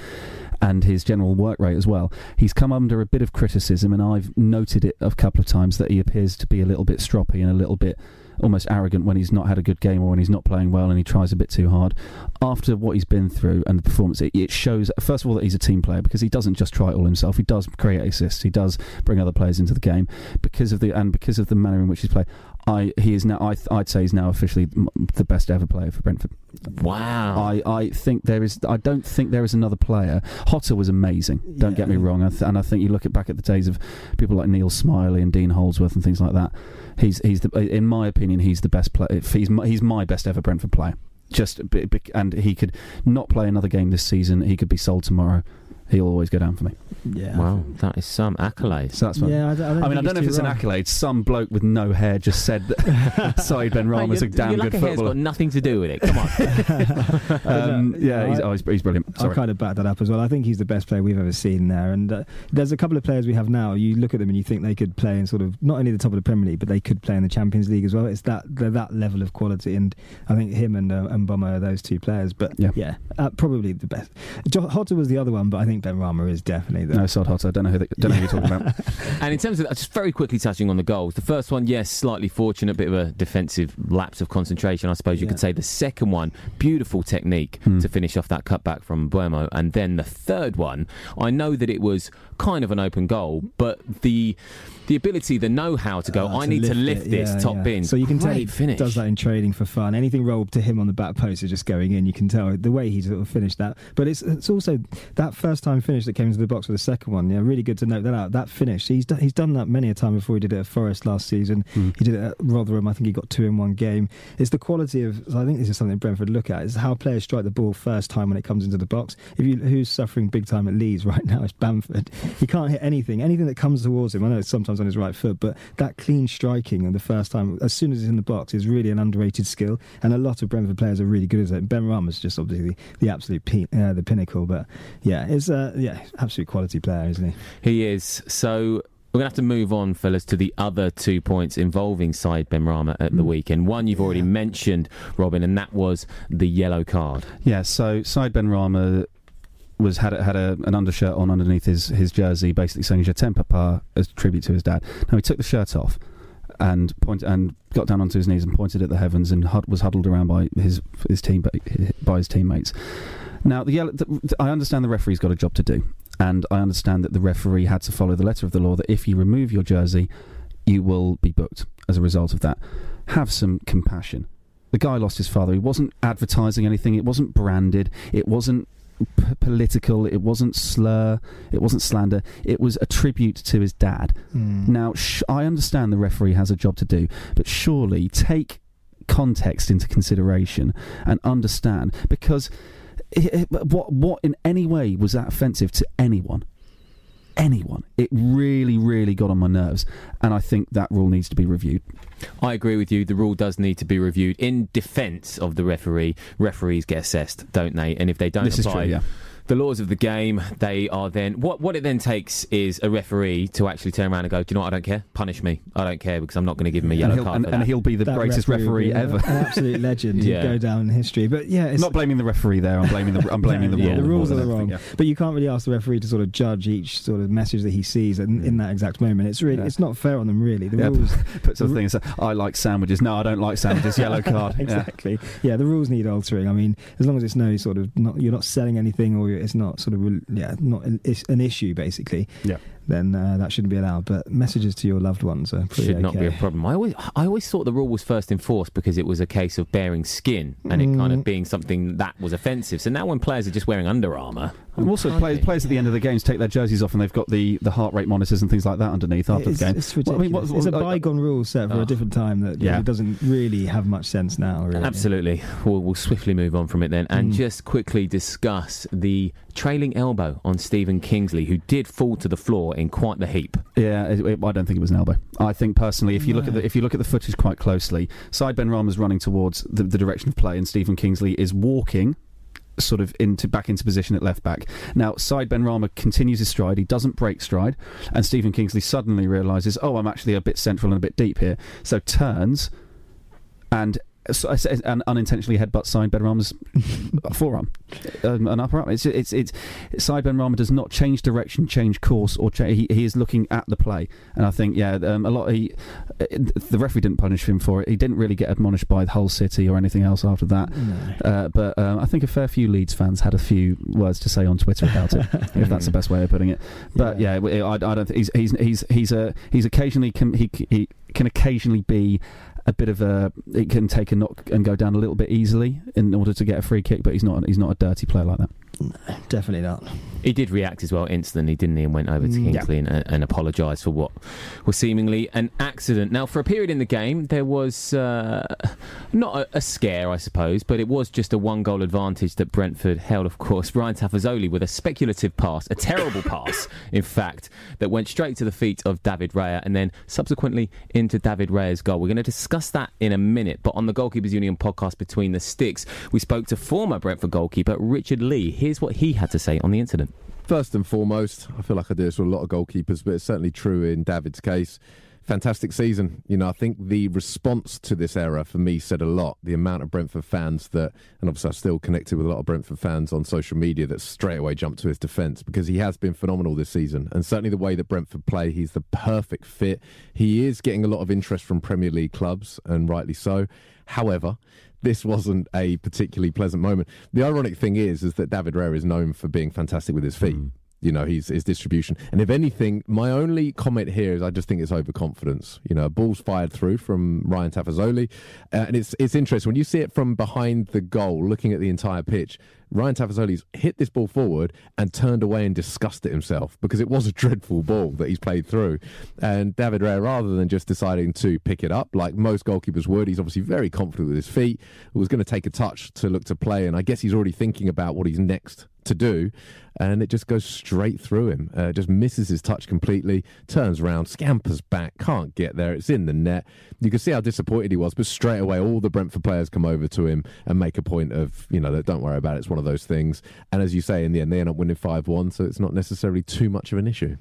and his general work rate as well. He's come under a bit of criticism, and I've noted it a couple of times that he appears to be a little bit stroppy and a little bit almost arrogant when he's not had a good game or when he's not playing well and he tries a bit too hard. After what he's been through and the performance, it, it shows first of all that he's a team player because he doesn't just try it all himself. He does create assists. He does bring other players into the game because of the and because of the manner in which he's played. I he is now I th- I'd say he's now officially the best ever player for Brentford. Wow. I, I think there is I don't think there is another player. Jota was amazing. Don't get me wrong. I th- and I think you look at back at the days of people like Neil Smillie and Dean Holdsworth and things like that. He's he's the in my opinion he's the best player. He's my, he's my best ever Brentford player. Just a bit- bit- and he could not play another game this season. He could be sold tomorrow. He'll always go down for me. Yeah. Wow, that is some accolade. So that's fine. Yeah, I don't- I don't mean, I don't know if it's too an accolade. Some bloke with no hair just said that Said Benrahma's a damn your good lack of hair's footballer. got nothing to do with it. Come on. Um, No, yeah, no, he's, oh, he's, he's brilliant. I'll kind of back that up as well. I think he's the best player we've ever seen there. And uh, there's a couple of players we have now. You look at them and you think they could play in sort of not only the top of the Premier League, but they could play in the Champions League as well. It's that they're that level of quality. And I think him and uh, and Bomber are those two players. But Yeah. uh, probably the best. Jo- Jota was the other one, but I think Benrahma is definitely the No, Sod Jota. I don't know who, they, don't know who you're talking about. And in terms of just very quickly touching on the goals, the first one, yes, slightly fortunate, bit of a defensive lapse of concentration, I suppose you could say. The second one, beautiful technique Hmm. to finish off that cutback from Mbeumo, and then the third one, I know that it was kind of an open goal, but the the ability, the know-how to go, Uh, I need to it, lift this yeah, top yeah. bin. So you can tell Great he finish. does that in trading for fun. Anything rolled to him on the back post is just going in. You can tell the way he sort of finished that. But it's it's also that first time finish that came into the box for the second one. Yeah, really good to note that out. That finish, he's done, he's done that many a time before. He did it at Forest last season. Hmm. He did it at Rotherham. I think he got two in one game. It's the quality of. I think this is something Brentford look at. Is how players strike the ball first time when it comes into the box. If you who's suffering big time at Leeds right now, it's Bamford. He can't hit anything. Anything that comes towards him. I know it's sometimes on his right foot, but that clean striking of the first time, as soon as he's in the box, is really an underrated skill. And a lot of Brentford players are really good at it. Benrahma's just obviously the, the absolute pe- uh, the pinnacle. But yeah, it's uh, yeah, absolute quality player, isn't he? He is. So we're going to have to move on, fellas, to the other two points involving Said Benrahma at the Mm. weekend. One you've already mentioned, Robin, and that was the yellow card. Yeah, so Said Benrahma was had had a, an undershirt on underneath his, his jersey, basically saying "Je t'aime, papa" as a tribute to his dad. Now he took the shirt off and point and got down onto his knees and pointed at the heavens and hud, was huddled around by his his team by his teammates. Now the, yellow, the I understand the referee's got a job to do, and I understand that the referee had to follow the letter of the law that if you remove your jersey, you will be booked as a result of that. Have some compassion. The guy lost his father. He wasn't advertising anything. It wasn't branded. It wasn't p- political. It wasn't slur. It wasn't slander. It was a tribute to his dad. Hmm. Now, sh- I understand the referee has a job to do, but surely take context into consideration and understand because it, it- what what in any way was that offensive to anyone anyone it really really got on my nerves and i think that rule needs to be reviewed I agree with you. The rule does need to be reviewed in defence of the referee. Referees get assessed, don't they? And if they don't This is true, yeah. The laws of the game, they are then what what it then takes is a referee to actually turn around and go, "Do you know what? I don't care. Punish me. I don't care because I'm not going to give him a yellow he'll, card." and, for and he'll be the That greatest referee referee, ever An absolute legend. Yeah. He'd go down in history. But yeah, it's not blaming the referee there i'm blaming the i'm blaming the yeah, rule the rules are more the wrong. anything, But you can't really ask the referee to sort of judge each sort of message that he sees in, in that exact moment. It's really, Yeah. it's not fair on them, really. The Yeah, rules, Puts other things. I like sandwiches. No, I don't like sandwiches. Yellow card. Exactly. Yeah. the rules need altering. I mean, as long as it's no sort of not, you're not selling anything, or it's not sort of yeah, not an, an issue basically. Yeah. Then uh, that shouldn't be allowed. But messages to your loved ones are pretty should not be a okay. problem. I always, I always thought the rule was first enforced because it was a case of bearing skin and it kind of Mm. being something that was offensive. So now when players are just wearing Under Armour, And also, players, players at the end of the games take their jerseys off and they've got the, the heart rate monitors and things like that underneath after It's, the game. it's Well, I mean, what- it's a bygone rule set for Oh. a different time that Yeah. it doesn't really have much sense now. Really. Absolutely. We'll, we'll swiftly move on from it then and Mm. just quickly discuss the trailing elbow on Stephen Kingsley, who did fall to the floor in quite the heap. Yeah, it, it- I don't think it was an elbow. I think personally, if you look at the if you look at the footage quite closely, Said Benrahma's running towards the, the direction of play, and Stephen Kingsley is walking. Sort of into back into position at left back. Now, Said Benrahma continues his stride. He doesn't break stride, and Stephen Kingsley suddenly realizes, "Oh, I'm actually a bit central and a bit deep here." So turns and so I said- and unintentionally headbutt Said Benrahma's forearm, um, an upper arm. It's it's it's Said Benrahma does not change direction, change course, or cha- he he is looking at the play. And I think yeah, um, a lot. He uh, the referee didn't punish him for it. He didn't really get admonished by the whole city or anything else after that. Uh, but um, I think a fair few Leeds fans had a few words to say on Twitter about it, if that's the best way of putting it. But yeah, w- I, I don't he's he's he's he's a he's occasionally can he he can occasionally be a bit of a it can take a knock and go down a little bit easily in order to get a free kick, but he's not he's not a dirty player like that. Definitely not. He did react as well instantly, didn't he? And went over to. Kingsley and, and apologised for what was seemingly an accident. Now, for a period in the game, there was uh, not a, a scare, I suppose, but it was just a one goal advantage that Brentford held, of course. Ryan Tafazolli with a speculative pass, a terrible pass, in fact, that went straight to the feet of David Raya and then subsequently into David Raya's goal. We're going to discuss that in a minute, but on the Goalkeepers Union podcast Between the Sticks, we spoke to former Brentford goalkeeper Richard Lee. Here's what he had to say on the incident. First and foremost, I feel like I do this with a lot of goalkeepers, but it's certainly true in David's case. Fantastic season. You know, I think the response to this error for me said a lot. The amount of Brentford fans that, and obviously I've still connected with a lot of Brentford fans on social media that straight away jumped to his defence because he has been phenomenal this season. And certainly the way that Brentford play, he's the perfect fit. He is getting a lot of interest from Premier League clubs, and rightly so. However, this wasn't a particularly pleasant moment. The ironic thing is, is that David Raya is known for being fantastic with his feet. Hmm. You know, he's his distribution. And if anything, my only comment here is I just think it's overconfidence. You know, ball's fired through from Ryan Tafazolli. Uh, and it's it's interesting when you see it from behind the goal, looking at the entire pitch. Ryan Tafazolli's hit this ball forward and turned away and disgusted himself because it was a dreadful ball that he's played through. And David Raya, rather than just deciding to pick it up like most goalkeepers would, he's obviously very confident with his feet, was going to take a touch to look to play. And I guess he's already thinking about what he's next to do, and it just goes straight through him. Uh, just misses his touch completely, turns around, scampers back, can't get there. It's in the net. You can see how disappointed he was, but straight away, all the Brentford players come over to him and make a point of, you know, don't worry about it. It's one of those things. And as you say, in the end, they end up winning 5 1, so it's not necessarily too much of an issue.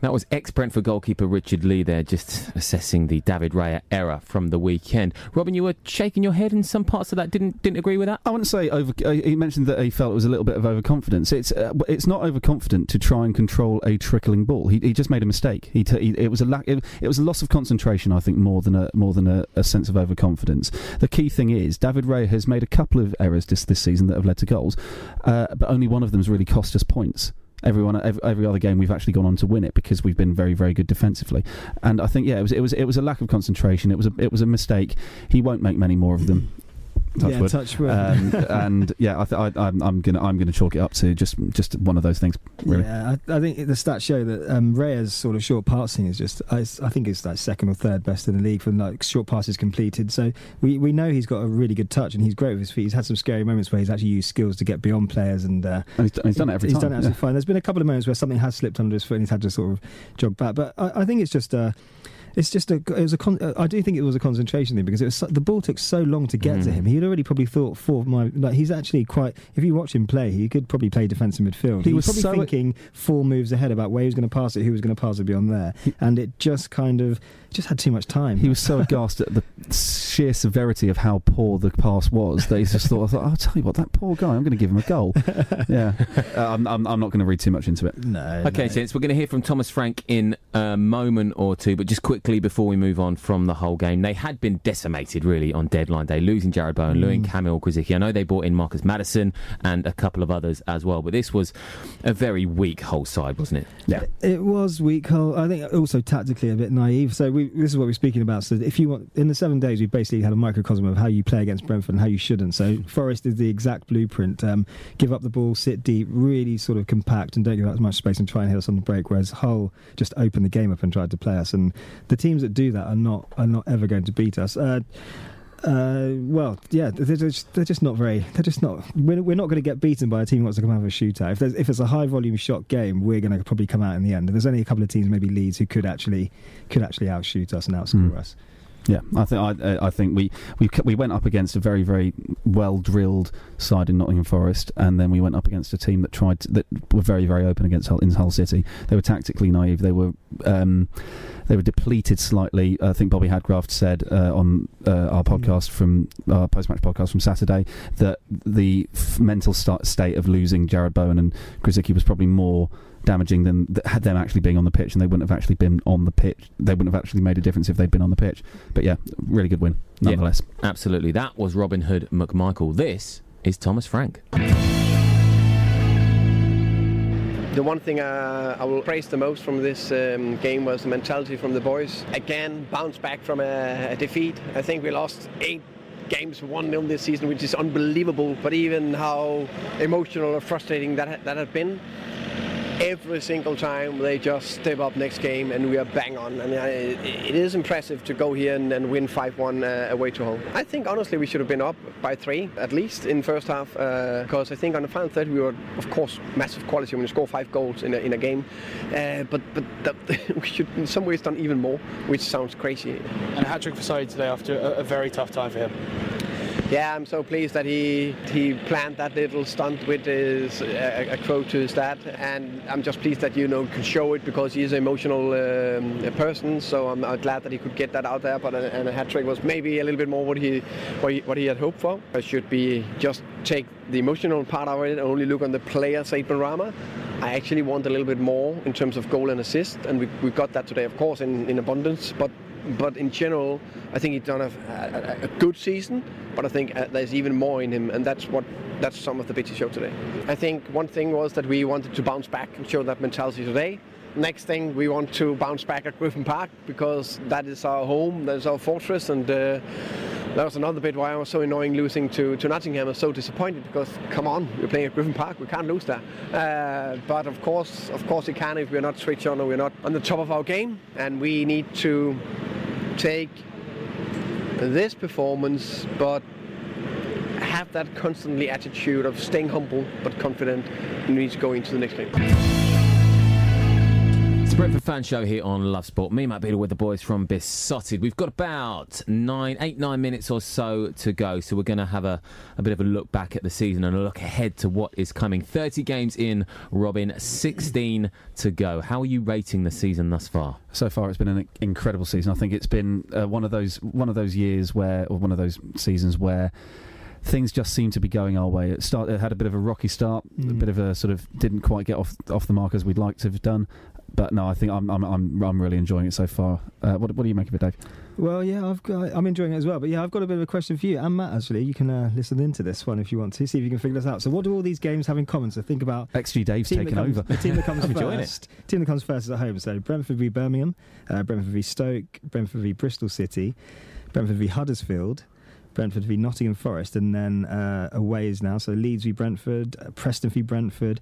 That was ex Brentford goalkeeper Richard Lee there, just assessing the David Raya error from the weekend. Robin, you were shaking your head in some parts of that. Didn't didn't agree with that. I wouldn't say over. Uh, he mentioned that he felt it was a little bit of overconfidence. It's uh, it's not overconfident to try and control a trickling ball. He, he just made a mistake. He, t- he it was a lack. It, it was a loss of concentration. I think more than a more than a, a sense of overconfidence. The key thing is David Ray has made a couple of errors this this season that have led to goals, uh, but only one of them's really cost us points. Everyone, every, every other game, we've actually gone on to win it because we've been very, very good defensively. And I think, yeah, it was, it was, it was a lack of concentration. It was, a, it was a mistake. He won't make many more of them. Touch Yeah, wood. touch wood. Um, and yeah, I th- I, I'm, I'm gonna I'm gonna chalk it up to just just one of those things. Really. Yeah, I, I think the stats show that um, Reyes' sort of short passing is just, I, I think it's like second or third best in the league for like short passes completed. So we, we know he's got a really good touch and he's great with his feet. He's had some scary moments where he's actually used skills to get beyond players and, uh, And he's, done- he's done it every he's time. He's done it absolutely yeah. fine. There's been a couple of moments where something has slipped under his foot and he's had to sort of jog back. But I, I think it's just a. It's just a. It was a. Con, uh, I do think it was a concentration thing because it was so, the ball took so long to get to Mm. him. He'd already probably thought four my. Like he's actually quite. If you watch him play, he could probably play defensive midfield. He He, was was probably so- thinking four moves ahead about where he was going to pass it, who was going to pass it beyond there, and it just kind of just had too much time. He was so aghast at the sheer severity of how poor the pass was that he just thought, I thought, I'll tell you what, that poor guy, I'm going to give him a goal. yeah, uh, I'm, I'm, I'm not going to read too much into it. no. Okay, no. since we're going to hear from Thomas Frank in a moment or two, but just quickly before we move on from the whole game, they had been decimated really on deadline day, losing Jarrod Bowen, losing Kamil Grosicki. I know they brought in Marcus Maddison and a couple of others as well, but this was a very weak whole side, wasn't it? Yeah. It was weak. whole. I think also tactically a bit naive. So we, this is what we're speaking about. So if you want, in the seven days, we basically had a microcosm of how you play against Brentford and how you shouldn't. So Forest is the exact blueprint. Um, give up the ball, sit deep, really sort of compact, and don't give out as much space and try and hit us on the break. Whereas Hull just opened the game up and tried to play us. And the teams that do that are not are not ever going to beat us. Uh, uh, well, yeah, they're just, they're just not very. They're just not. We're, we're not going to get beaten by a team who wants to come out of a shootout. If there's if it's a high volume shot game, we're going to probably come out in the end. There's only a couple of teams, maybe Leeds, who could actually could actually outshoot us and outscore Mm. us. Yeah, I think I, I think we, we we went up against a very very well drilled side in Nottingham Forest, and then we went up against a team that tried to, that were very very open against Hull, in Hull City. They were tactically naive. They were um, they were depleted slightly. I think Bobby Hadcraft said uh, on uh, our podcast from our post match podcast from Saturday that the f- mental sta state of losing Jarrod Bowen and Grosicki was probably more damaging than th- had them actually being on the pitch, and they wouldn't have actually been on the pitch. They wouldn't have actually made a difference if they'd been on the pitch. But yeah, really good win Yeah. nonetheless. Absolutely. That was Robin Hood McMichael. This is Thomas Frank. The one thing uh, I will praise the most from this um, game was the mentality from the boys. Again, bounce back from a, a defeat. I think we lost eight games 1-0 this season, which is unbelievable. But even how emotional or frustrating that, that had been, every single time they just step up next game and we are bang on. And uh, it, is impressive to go here and, and win 5-1 uh, away to home. I think honestly we should have been up by three at least in first half because I think on the final third we were of course massive quality when you score five goals in a, in a game. Uh, but but that, we should in some ways done even more, which sounds crazy. And a hat trick for Said today after a, a very tough time for him. Yeah, I'm so pleased that he he planned that little stunt with his a, a quote to his dad, and I'm just pleased that you know can show it because he's an emotional um, person. So I'm, uh glad that he could get that out there. But a, and a hat trick was maybe a little bit more what he what he, what he had hoped for. I should be just take the emotional part of it and only look on the player, Said Rama. I actually want a little bit more in terms of goal and assist, and we, we got that today, of course, in, in abundance. But but in general, I think he's done a, a, a good season. But I think uh, there's even more in him, and that's what that's some of the bits he showed today. I think one thing was that we wanted to bounce back and show that mentality today. Next thing, we want to bounce back at Griffin Park because that is our home, that is our fortress, and uh, that was another bit why I was so annoying losing to, to Nottingham. I was so disappointed because come on, we're playing at Griffin Park, we can't lose there. Uh, but of course, of course, we can if we're not switched on or we're not on the top of our game, and we need to take this performance, but have that constantly attitude of staying humble but confident. And need to go into the next game. It's Brentford Fan Show here on Love Sport. Me, Matt Beadle, with the boys from Beesotted. We've got about nine, eight, nine minutes or so to go, so we're going to have a, a bit of a look back at the season and a look ahead to what is coming. 30 games in, Robin, 16 to go. How are you rating the season thus far? So far, it's been an incredible season. I think it's been uh, one of those one of those years where, or one of those seasons where things just seem to be going our way. It start it had a bit of a rocky start, a Mm. bit of a sort of didn't quite get off off the mark as we'd like to have done. But no, I think I'm I'm I'm, I'm really enjoying it so far. Uh, what what do you make of it, Dave? Well, yeah, I've got, I'm enjoying it as well. But yeah, I've got a bit of a question for you and Matt. Actually, you can uh, listen into this one if you want to. See if you can figure this out. So, what do all these games have in common? So, think about XG Dave's taken comes- over. The team that comes I'm enjoying it. first. Team that comes first is at home. So, Brentford v Birmingham, uh, Brentford v Stoke, Brentford v Bristol City, Brentford v Huddersfield, Brentford v Nottingham Forest, and then uh, away is now so Leeds v Brentford, uh, Preston v Brentford.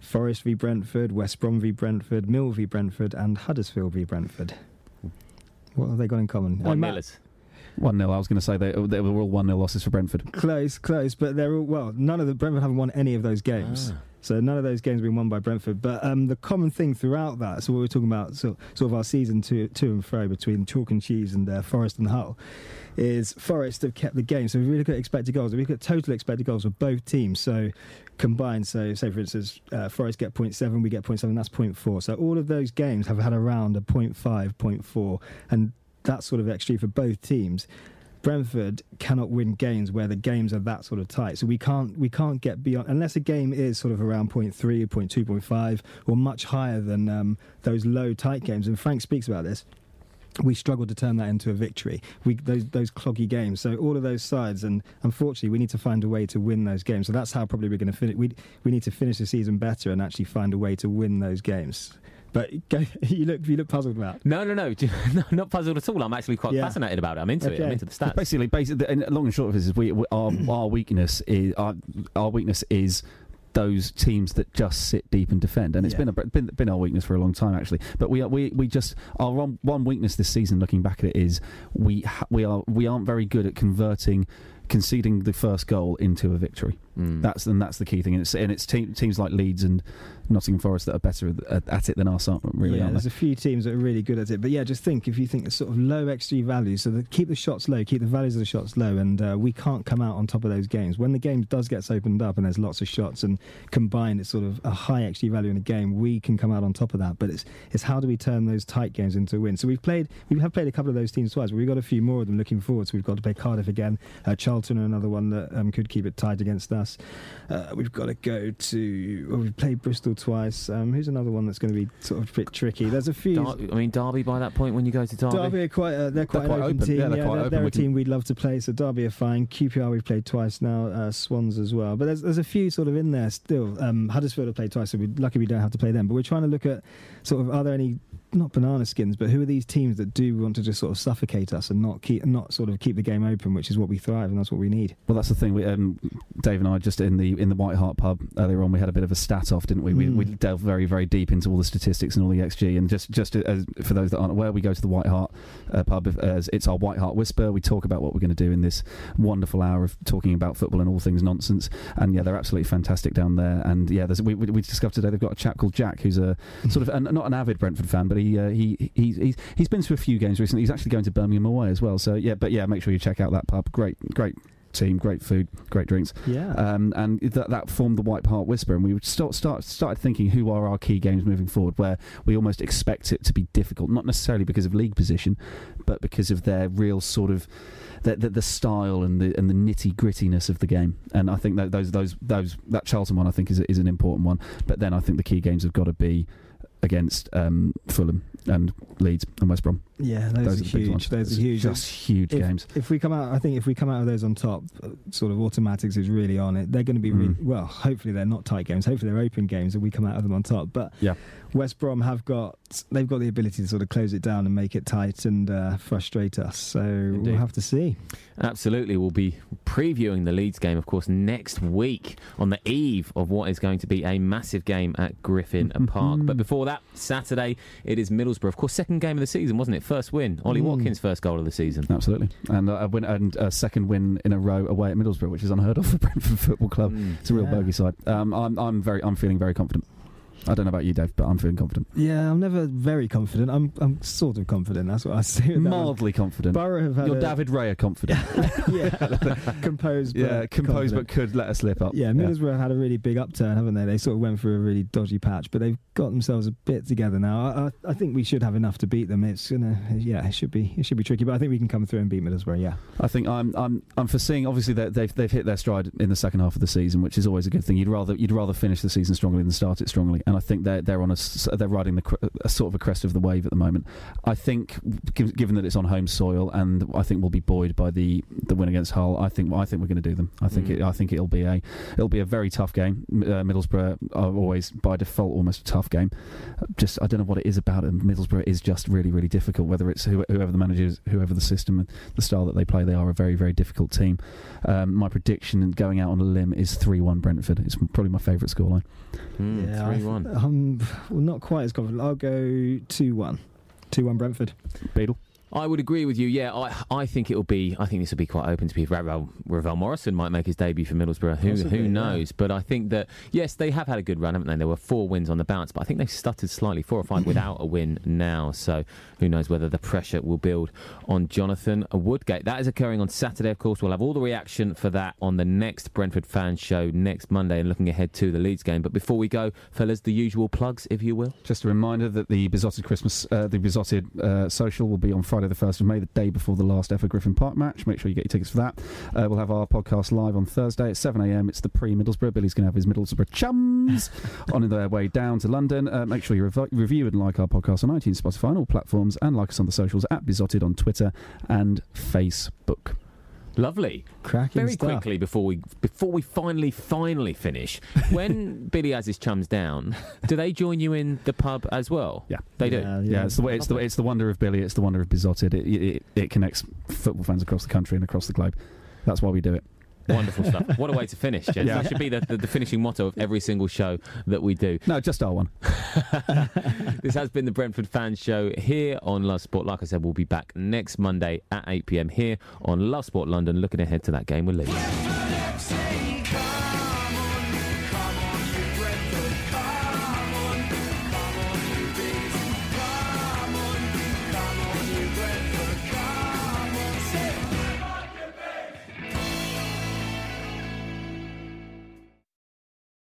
Forest v Brentford, West Brom v Brentford, Mill v Brentford, and Huddersfield v Brentford. What have they got in common? One Matt- millers. One 0 I was going to say they, they were all one 0 losses for Brentford. Close, close, but they're all well. None of the Brentford haven't won any of those games. Ah. So none of those games have been won by Brentford. But um, the common thing throughout that, so what we're talking about, so, sort of our season to, to and fro between chalk and cheese and uh, Forest and Hull, is Forest have kept the game. So we really got expected goals. We got total expected goals for both teams. So combined, so say for instance, uh, Forest get 0.7, we get 0.7, that's 0.4. So all of those games have had around a 0.5, 0.4, and that sort of XG for both teams. Brentford cannot win games where the games are that sort of tight. So we can't we can't get beyond unless a game is sort of around 0.3, 0.2, 0.5 or much higher than um, those low tight games. And Frank speaks about this. We struggle to turn that into a victory. We those those cloggy games. So all of those sides, and unfortunately, we need to find a way to win those games. So that's how probably we're going to finish. We we need to finish the season better and actually find a way to win those games. But go, you look you look puzzled about. No, no, no, no, not puzzled at all. I'm actually quite Yeah. fascinated about it. I'm into it. I'm into the stats. Basically, basically, and long and short of this is we, we our our weakness is our, our weakness is those teams that just sit deep and defend, and it's Yeah. been a been, been our weakness for a long time actually. But we are, we we just our one, one weakness this season, looking back at it, is we ha- we are we aren't very good at converting. Conceding the first goal into a victory, Mm. that's and that's the key thing. And it's and it's team, teams like Leeds and Nottingham Forest that are better at, at it than us, aren't really? yeah, aren't there's they? a few teams that are really good at it. But yeah, just think if you think it's sort of low XG values, so the, keep the shots low, keep the values of the shots low, and uh, we can't come out on top of those games. When the game does get opened up and there's lots of shots and combined, it's sort of a high XG value in a game. We can come out on top of that. But it's it's how do we turn those tight games into wins? So we've played, we have played a couple of those teams twice, but we've got a few more of them looking forward. So we've got to play Cardiff again, uh, Charlton, are another one that um, could keep it tight against us. Uh, we've got to go to. Well, we've played Bristol twice. Um, who's another one that's going to be sort of a bit tricky? There's a few. Dar- I mean, Derby by that point when you go to Derby. Derby are quite. Uh, they're quite quite an open, open. team. Yeah, they're quite they're, open. they're a team we'd love to play. So Derby are fine. QPR we've played twice now. Uh, Swans as well. But there's there's a few sort of in there still. Um, Huddersfield have played twice, so we're lucky we don't have to play them. But we're trying to look at sort of are there any not banana skins, but who are these teams that do want to just sort of suffocate us and not keep not sort of keep the game open, which is what we thrive and that's what we need. Well, that's the thing. We, um, Dave and I just in the in the White Hart pub earlier on, we had a bit of a stat off, didn't we? We, Mm. we delved very very deep into all the statistics and all the XG. And just just as, for those that aren't aware, we go to the White Hart uh, pub as it's our White Hart Whisper. We talk about what we're going to do in this wonderful hour of talking about football and all things nonsense. And yeah, they're absolutely fantastic down there. And yeah, there's, we, we we discovered today they've got a chap called Jack who's a sort of an, not an avid Brentford fan, but he uh, he he's, he's he's been to a few games recently. He's actually going to Birmingham away as well. So yeah, but yeah, make sure you check out that pub. Great great team, great food, great drinks. Yeah. Um, and that, that formed the White Hart Whisper, and we would start, start started thinking who are our key games moving forward, where we almost expect it to be difficult, not necessarily because of league position, but because of their real sort of the, the, the style and the and the nitty grittiness of the game. And I think that those those those that Charlton one I think is is an important one. But then I think the key games have got to be against um, Fulham and Leeds and West Brom. Yeah, those, Those are, are huge. ones. Those It's are huge. just huge if, games. If we come out, I think if we come out of those on top, uh, sort of automatics is really on it. They're going to be Mm. well. Hopefully they're not tight games. Hopefully they're open games, and we come out of them on top. But Yeah. West Brom have got they've got the ability to sort of close it down and make it tight and uh, frustrate us. So Indeed. we'll have to see. Absolutely. We'll be previewing the Leeds game, of course, next week on the eve of what is going to be a massive game at Griffin Park. But before that, Saturday, it is Middlesbrough. Of course, second game of the season, wasn't it? First win. Ollie Mm. Watkins' first goal of the season. Absolutely, and uh, a win and a second win in a row away at Middlesbrough, which is unheard of for Brentford Football Club. Mm. It's a real Yeah. bogey side. Um, I'm, I'm very, I'm feeling very confident. I don't know about you, Dave, but I'm feeling confident. Yeah, I'm never very confident. I'm I'm sort of confident. That's what I one. Mildly confident. Borough have had You're a- David Raya confident. yeah, composed. But yeah, composed confident. but could let us slip up. Yeah, Middlesbrough have had a really big upturn, haven't they? They sort of went through a really dodgy patch, but they've got themselves a bit together now. I, I, I think we should have enough to beat them. It's gonna, yeah, it should be, it should be tricky, but I think we can come through and beat Middlesbrough. Yeah, I think I'm I'm I'm foreseeing obviously they've they've hit their stride in the second half of the season, which is always a good thing. You'd rather you'd rather finish the season strongly than start it strongly. And I think they're they're on a s- they're riding the a sort of a crest of the wave at the moment. I think, given that it's on home soil, and I think we'll be buoyed by the, the win against Hull. I think I think we're going to do them. I think Mm. it, I think it'll be a it'll be a very tough game. Uh, Middlesbrough are always by default almost a tough game. Uh, Just I don't know what it is about it. Middlesbrough is just really really difficult. Whether it's who, whoever the manager is, whoever the system and the style that they play, they are a very very difficult team. Um, my prediction going out on a limb is three one Brentford. It's probably my favourite scoreline. yeah, I- 3-1. I'm well, not quite as confident. I'll go two one. Two one Brentford. Beadle. I would agree with you. Yeah, I, I think it'll be. I think this will be quite open to be. Ravel, Ravel Morrison might make his debut for Middlesbrough. Who Possibly, who yeah. knows? But I think that yes, they have had a good run, haven't they? There were four wins on the bounce, but I think they've stuttered slightly, four or five without a win now. So who knows whether the pressure will build on Jonathan Woodgate. That is occurring on Saturday, of course. We'll have all the reaction for that on the next Brentford fan show next Monday, and looking ahead to the Leeds game. But before we go, fellas, the usual plugs, if you will. Just a reminder that the Beesotted Christmas, uh, the Beesotted uh, social will be on Friday the 1st of May, the day before the last ever Griffin Park match. Make sure you get your tickets for that. Uh, we'll have our podcast live on Thursday at 7am. It's the pre Middlesbrough. Billy's going to have his Middlesbrough chums on their way down to London. Uh, make sure you rev- review and like our podcast on iTunes, Spotify, and all platforms, and like us on the socials at Beesotted on Twitter and Facebook. Lovely. Cracking Very stuff. quickly before we before we finally finally finish, when Billy has his chums down, do they join you in the pub as well? Yeah, they do. Yeah, it's the it's the it's the wonder of Billy. It's the wonder of Beesotted. It, it, it connects football fans across the country and across the globe. That's why we do it. Wonderful stuff. What a way to finish, gents. Yeah. That should be the, the, the finishing motto of every single show that we do. No, just our one. this has been the Brentford Fan Show here on Love Sport. Like I said, we'll be back next Monday at 8 pm here on Love Sport London, looking ahead to that game with Leeds.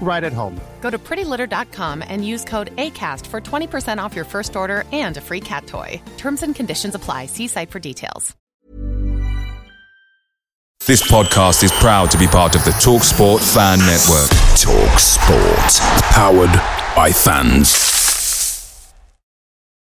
right at home. Go to prettylitter.com and use code ACAST for 20% off your first order and a free cat toy. Terms and conditions apply. See site for details. This podcast is proud to be part of the TalkSport Fan Network. Talk Sport. Powered by fans.